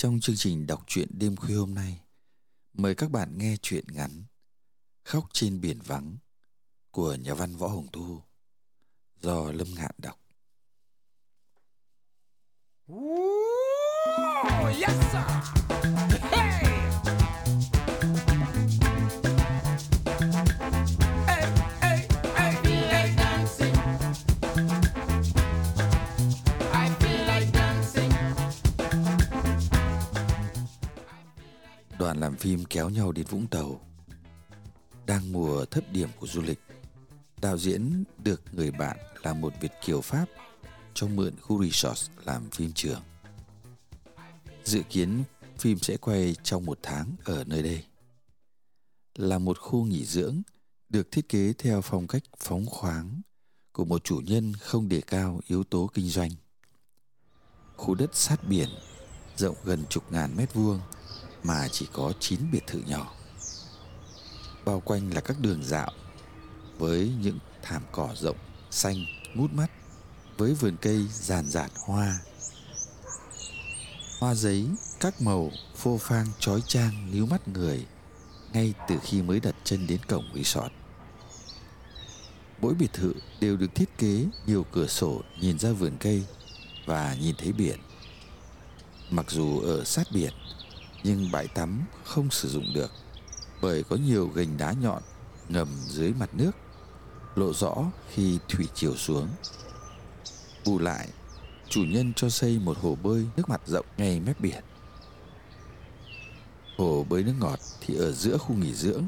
trong chương trình đọc truyện đêm khuya hôm nay, mời các bạn nghe truyện ngắn Khóc trên biển vắng của nhà văn Võ Hồng Thu do Lâm Ngạn đọc. Ooh, yes, sir. Đoàn làm phim kéo nhau đến Vũng Tàu. Đang mùa thấp điểm của du lịch, đạo diễn được người bạn là một Việt kiều Pháp cho mượn khu resort làm phim trường. Dự kiến phim sẽ quay trong một tháng ở nơi đây. Là một khu nghỉ dưỡng được thiết kế theo phong cách phóng khoáng của một chủ nhân không đề cao yếu tố kinh doanh. Khu đất sát biển rộng gần chục ngàn mét vuông mà chỉ có 9 biệt thự nhỏ. Bao quanh là các đường dạo với những thảm cỏ rộng, xanh, ngút mắt với vườn cây ràn rạt hoa. Hoa giấy, các màu phô phang chói trang níu mắt người ngay từ khi mới đặt chân đến cổng resort. Mỗi biệt thự đều được thiết kế nhiều cửa sổ nhìn ra vườn cây và nhìn thấy biển. Mặc dù ở sát biển, nhưng bãi tắm không sử dụng được bởi có nhiều gành đá nhọn ngầm dưới mặt nước lộ rõ khi thủy chiều xuống. Bù lại, chủ nhân cho xây một hồ bơi nước mặt rộng ngay mép biển. Hồ bơi nước ngọt thì ở giữa khu nghỉ dưỡng.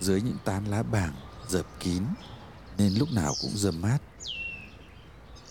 Dưới những tán lá bàng dập kín nên lúc nào cũng râm mát.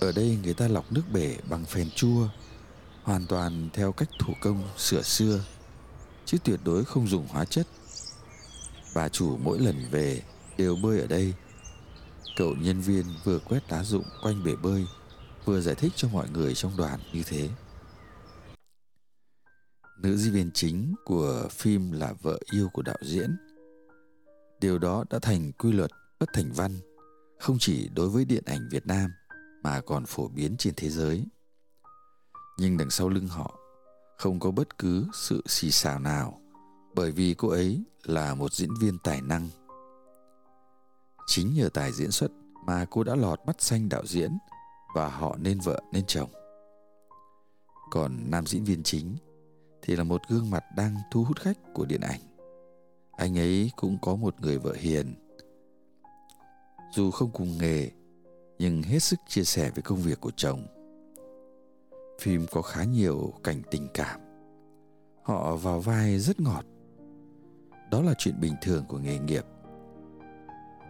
Ở đây người ta lọc nước bể bằng phèn chua, hoàn toàn theo cách thủ công sửa xưa, chứ tuyệt đối không dùng hóa chất. Bà chủ mỗi lần về đều bơi ở đây. Cậu nhân viên vừa quét lá rụng quanh bể bơi, vừa giải thích cho mọi người trong đoàn như thế. Nữ diễn viên chính của phim là vợ yêu của đạo diễn. Điều đó đã thành quy luật bất thành văn, không chỉ đối với điện ảnh Việt Nam mà còn phổ biến trên thế giới. Nhưng đằng sau lưng họ không có bất cứ sự xì xào nào bởi vì cô ấy là một diễn viên tài năng. Chính nhờ tài diễn xuất mà cô đã lọt mắt xanh đạo diễn và họ nên vợ nên chồng. Còn nam diễn viên chính thì là một gương mặt đang thu hút khách của điện ảnh. Anh ấy cũng có một người vợ hiền. Dù không cùng nghề, nhưng hết sức chia sẻ với công việc của chồng. Phim có khá nhiều cảnh tình cảm. Họ vào vai rất ngọt. Đó là chuyện bình thường của nghề nghiệp.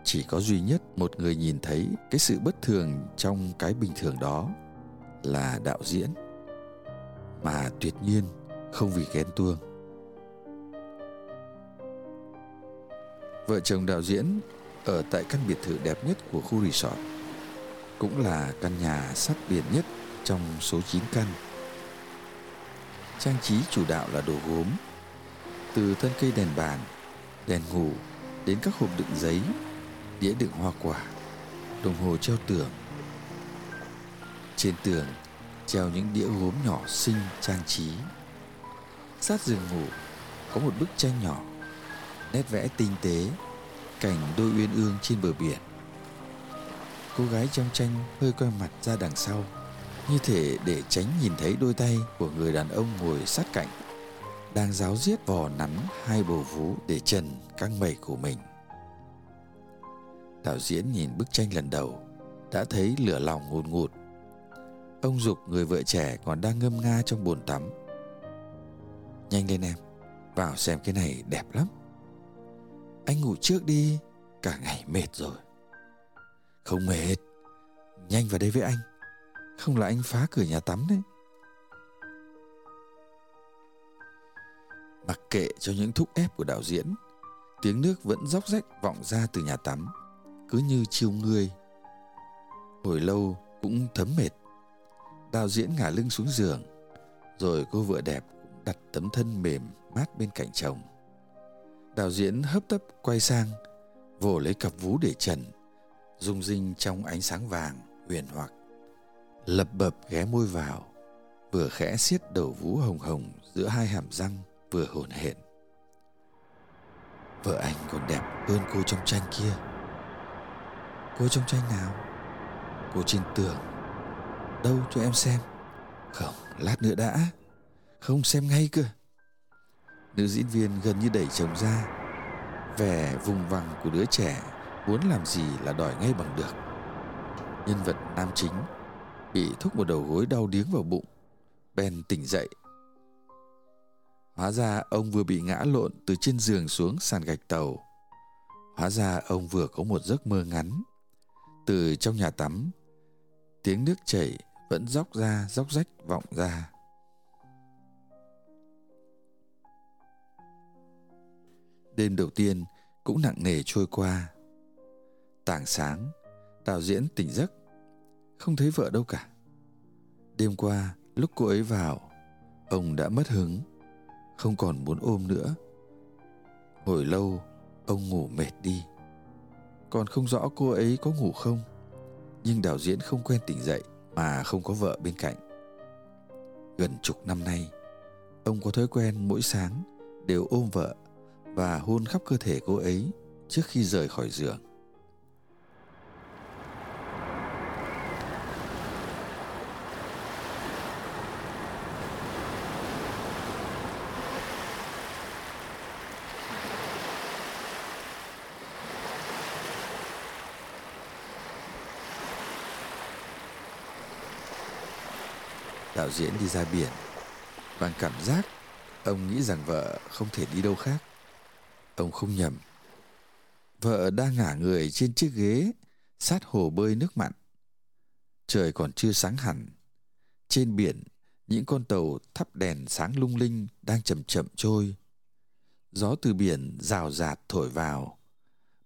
Chỉ có duy nhất một người nhìn thấy cái sự bất thường trong cái bình thường đó là đạo diễn. Mà tuyệt nhiên không vì ghen tuông. Vợ chồng đạo diễn ở tại căn biệt thự đẹp nhất của khu resort cũng là căn nhà sát biển nhất trong số 9 căn. Trang trí chủ đạo là đồ gốm, từ thân cây đèn bàn, đèn ngủ đến các hộp đựng giấy, đĩa đựng hoa quả, đồng hồ treo tường. Trên tường treo những đĩa gốm nhỏ xinh trang trí. Sát giường ngủ có một bức tranh nhỏ, nét vẽ tinh tế, cảnh đôi uyên ương trên bờ biển. Cô gái trong tranh hơi quay mặt ra đằng sau như thể để tránh nhìn thấy đôi tay của người đàn ông ngồi sát cạnh, đang giáo giết vò nắn hai bầu vú để trần căng mẩy của mình. Đạo diễn nhìn bức tranh lần đầu, đã thấy lửa lòng ngùn ngụt. Ông dục người vợ trẻ còn đang ngâm nga trong bồn tắm. Nhanh lên em, vào xem cái này đẹp lắm. Anh ngủ trước đi, cả ngày mệt rồi. Không mệt, nhanh vào đây với anh không là anh phá cửa nhà tắm đấy. Mặc kệ cho những thúc ép của đạo diễn, Tiếng nước vẫn róc rách vọng ra từ nhà tắm, Cứ như chiêu ngươi. Hồi lâu cũng thấm mệt, Đạo diễn ngả lưng xuống giường, Rồi cô vợ đẹp cũng đặt tấm thân mềm mát bên cạnh chồng. Đạo diễn hấp tấp quay sang, Vồ lấy cặp vú để trần, Rung rinh trong ánh sáng vàng, huyền hoặc lập bập ghé môi vào, vừa khẽ siết đầu vú hồng hồng giữa hai hàm răng, vừa hồn hển. Vợ anh còn đẹp hơn cô trong tranh kia. Cô trong tranh nào? Cô trên tường. Đâu cho em xem. Không, lát nữa đã. Không xem ngay cơ. Nữ diễn viên gần như đẩy chồng ra. Vẻ vùng vằng của đứa trẻ muốn làm gì là đòi ngay bằng được. Nhân vật nam chính bị thúc một đầu gối đau điếng vào bụng. Ben tỉnh dậy. Hóa ra ông vừa bị ngã lộn từ trên giường xuống sàn gạch tàu. Hóa ra ông vừa có một giấc mơ ngắn. Từ trong nhà tắm, tiếng nước chảy vẫn róc ra róc rách, vọng ra. Đêm đầu tiên cũng nặng nề trôi qua. Tảng sáng, đạo diễn tỉnh giấc không thấy vợ đâu cả. Đêm qua, lúc cô ấy vào, ông đã mất hứng, không còn muốn ôm nữa. Hồi lâu, ông ngủ mệt đi. Còn không rõ cô ấy có ngủ không, nhưng đạo diễn không quen tỉnh dậy mà không có vợ bên cạnh. Gần chục năm nay, ông có thói quen mỗi sáng đều ôm vợ và hôn khắp cơ thể cô ấy trước khi rời khỏi giường. Đạo diễn đi ra biển. Bằng cảm giác ông nghĩ rằng vợ không thể đi đâu khác. Ông không nhầm. Vợ đang ngả người trên chiếc ghế, sát hồ bơi nước mặn. Trời còn chưa sáng hẳn. Trên biển, những con tàu thắp đèn sáng lung linh đang chậm chậm trôi. Gió từ biển rào rạt thổi vào.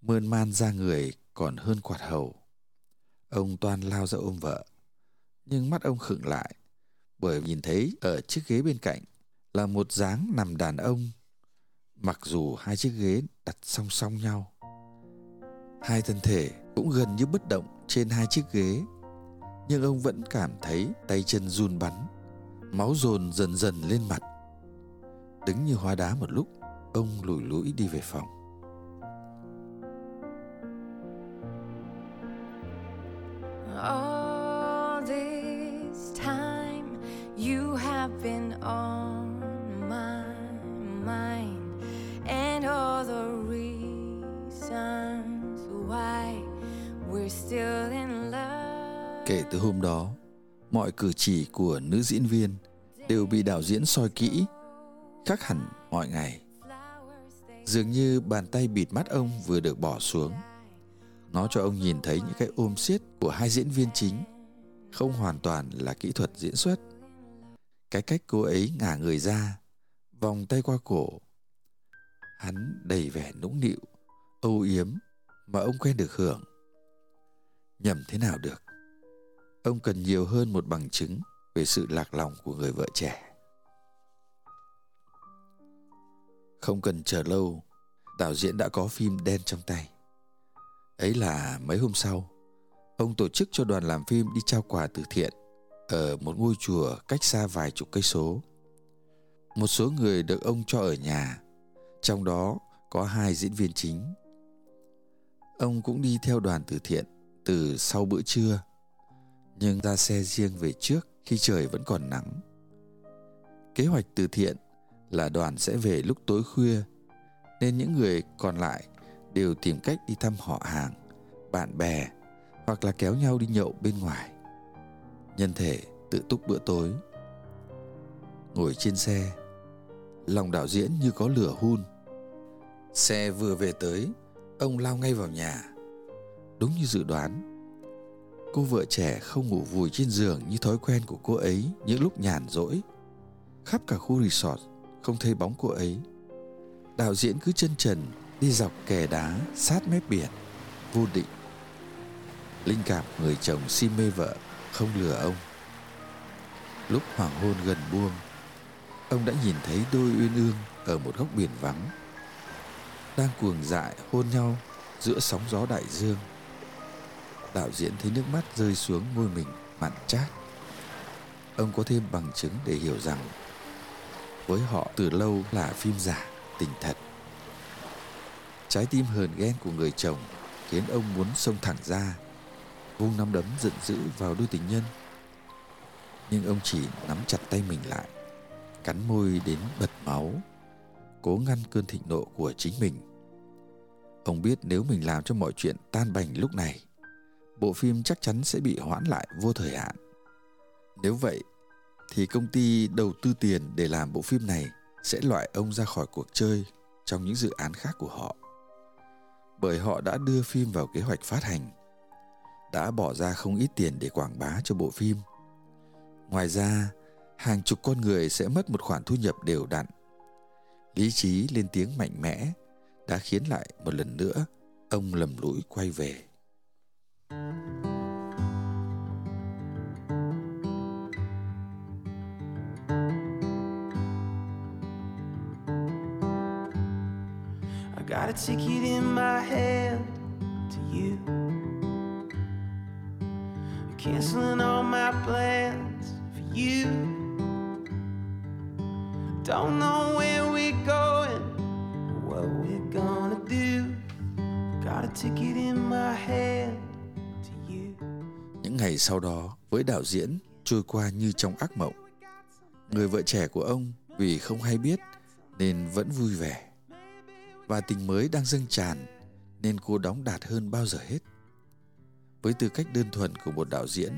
Mơn man ra người còn hơn quạt hầu. Ông toan lao ra ôm vợ. Nhưng mắt ông khựng lại bởi nhìn thấy ở chiếc ghế bên cạnh là một dáng nằm đàn ông. Mặc dù hai chiếc ghế đặt song song nhau, hai thân thể cũng gần như bất động trên hai chiếc ghế, nhưng ông vẫn cảm thấy tay chân run bắn, máu dồn dần dần lên mặt. Đứng như hóa đá một lúc, ông lủi lũi đi về phòng. On my mind, and all the reasons why we're still in love. kể từ hôm đó mọi cử chỉ của nữ diễn viên đều bị đạo diễn soi kỹ khác hẳn mọi ngày. Dường như bàn tay bịt mắt ông vừa được bỏ xuống. Nó cho ông nhìn thấy những cái ôm siết của hai diễn viên chính không hoàn toàn là kỹ thuật diễn xuất cái cách cô ấy ngả người ra, vòng tay qua cổ. Hắn đầy vẻ nũng nịu, âu yếm mà ông quen được hưởng. Nhầm thế nào được? Ông cần nhiều hơn một bằng chứng về sự lạc lòng của người vợ trẻ. Không cần chờ lâu, đạo diễn đã có phim đen trong tay. Ấy là mấy hôm sau, ông tổ chức cho đoàn làm phim đi trao quà từ thiện ở một ngôi chùa cách xa vài chục cây số. Một số người được ông cho ở nhà, trong đó có hai diễn viên chính. Ông cũng đi theo đoàn từ thiện từ sau bữa trưa, nhưng ra xe riêng về trước khi trời vẫn còn nắng. Kế hoạch từ thiện là đoàn sẽ về lúc tối khuya, nên những người còn lại đều tìm cách đi thăm họ hàng, bạn bè hoặc là kéo nhau đi nhậu bên ngoài nhân thể tự túc bữa tối. Ngồi trên xe, lòng đạo diễn như có lửa hun. Xe vừa về tới, ông lao ngay vào nhà. Đúng như dự đoán, cô vợ trẻ không ngủ vùi trên giường như thói quen của cô ấy những lúc nhàn rỗi. Khắp cả khu resort, không thấy bóng cô ấy. Đạo diễn cứ chân trần đi dọc kè đá sát mép biển, vô định. Linh cảm người chồng si mê vợ không lừa ông. Lúc hoàng hôn gần buông ông đã nhìn thấy đôi uyên ương ở một góc biển vắng đang cuồng dại hôn nhau giữa sóng gió đại dương. Đạo diễn thấy nước mắt rơi xuống môi mình mặn chát. Ông có thêm bằng chứng để hiểu rằng với họ từ lâu là phim giả, tình thật. Trái tim hờn ghen của người chồng khiến ông muốn xông thẳng ra, vung nắm đấm giận dữ vào đôi tình nhân. Nhưng ông chỉ nắm chặt tay mình lại, cắn môi đến bật máu, cố ngăn cơn thịnh nộ của chính mình. Ông biết nếu mình làm cho mọi chuyện tan bành lúc này, bộ phim chắc chắn sẽ bị hoãn lại vô thời hạn. Nếu vậy, thì công ty đầu tư tiền để làm bộ phim này sẽ loại ông ra khỏi cuộc chơi trong những dự án khác của họ. Bởi họ đã đưa phim vào kế hoạch phát hành, đã bỏ ra không ít tiền để quảng bá cho bộ phim. Ngoài ra, hàng chục con người sẽ mất một khoản thu nhập đều đặn. Lý trí lên tiếng mạnh mẽ đã khiến lại một lần nữa ông lầm lũi quay về. I got a ticket in my hand to you. Canceling all my plans for you. Don't know where we're going, or what we're gonna do. Got a ticket in my hand to you. Những ngày sau đó, với đạo diễn trôi qua như trong ác mộng. Người vợ trẻ của ông vì không hay biết nên vẫn vui vẻ. Và tình mới đang dâng tràn nên cô đóng đạt hơn bao giờ hết. Với tư cách đơn thuần của một đạo diễn,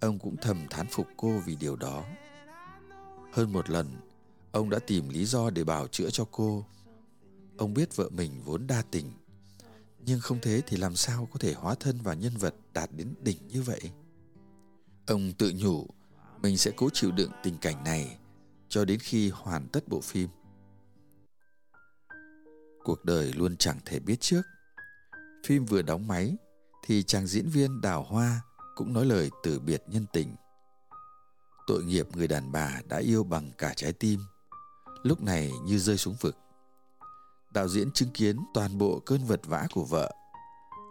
ông cũng thầm thán phục cô vì điều đó. Hơn một lần, ông đã tìm lý do để bảo chữa cho cô. Ông biết vợ mình vốn đa tình, nhưng không thế thì làm sao có thể hóa thân vào nhân vật đạt đến đỉnh như vậy? Ông tự nhủ mình sẽ cố chịu đựng tình cảnh này cho đến khi hoàn tất bộ phim. Cuộc đời luôn chẳng thể biết trước. Phim vừa đóng máy thì chàng diễn viên Đào Hoa cũng nói lời từ biệt nhân tình. Tội nghiệp người đàn bà đã yêu bằng cả trái tim, lúc này như rơi xuống vực. Đạo diễn chứng kiến toàn bộ cơn vật vã của vợ,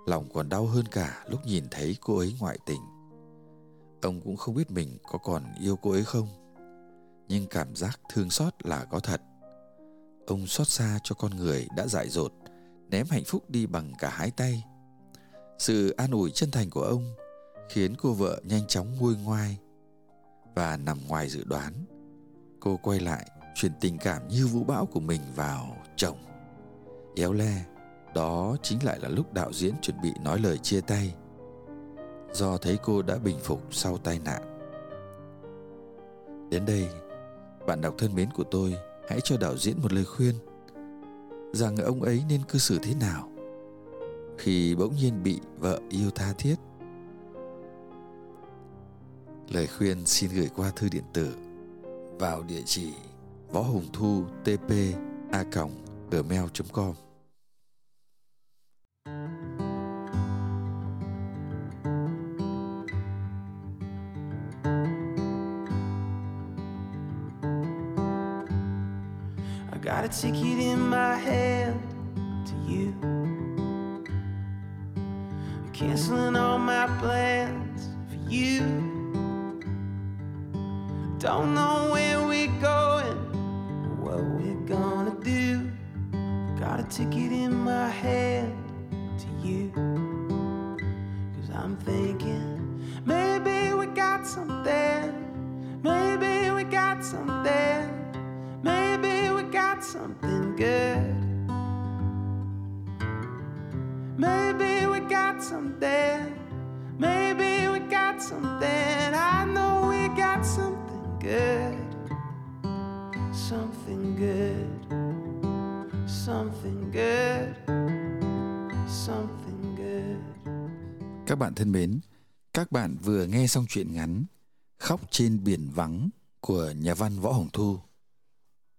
lòng còn đau hơn cả lúc nhìn thấy cô ấy ngoại tình. Ông cũng không biết mình có còn yêu cô ấy không, nhưng cảm giác thương xót là có thật. Ông xót xa cho con người đã dại dột, ném hạnh phúc đi bằng cả hai tay. Sự an ủi chân thành của ông khiến cô vợ nhanh chóng nguôi ngoai và nằm ngoài dự đoán. Cô quay lại truyền tình cảm như vũ bão của mình vào chồng. Éo le, đó chính lại là lúc đạo diễn chuẩn bị nói lời chia tay. Do thấy cô đã bình phục sau tai nạn. Đến đây, bạn đọc thân mến của tôi hãy cho đạo diễn một lời khuyên rằng ông ấy nên cư xử thế nào khi bỗng nhiên bị vợ yêu tha thiết lời khuyên xin gửi qua thư điện tử vào địa chỉ võ hùng thu tp a gmail com I got a ticket in my hand to you. Canceling all my plans for you. Don't know where we're going, or what we're gonna do. Got a ticket in my hand to you. Cause I'm thinking, maybe we got something. Maybe we got something. Maybe we got something good. Something. I know we got something good. Something good. Something good. Something good. Các bạn thân mến, các bạn vừa nghe xong chuyện ngắn Khóc trên biển vắng của nhà văn Võ Hồng Thu.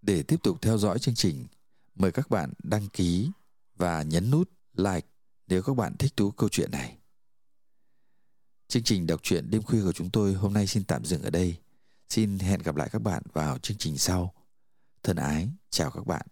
Để tiếp tục theo dõi chương trình, mời các bạn đăng ký và nhấn nút like nếu các bạn thích thú câu chuyện này. Chương trình đọc truyện đêm khuya của chúng tôi hôm nay xin tạm dừng ở đây. Xin hẹn gặp lại các bạn vào chương trình sau. Thân ái, chào các bạn.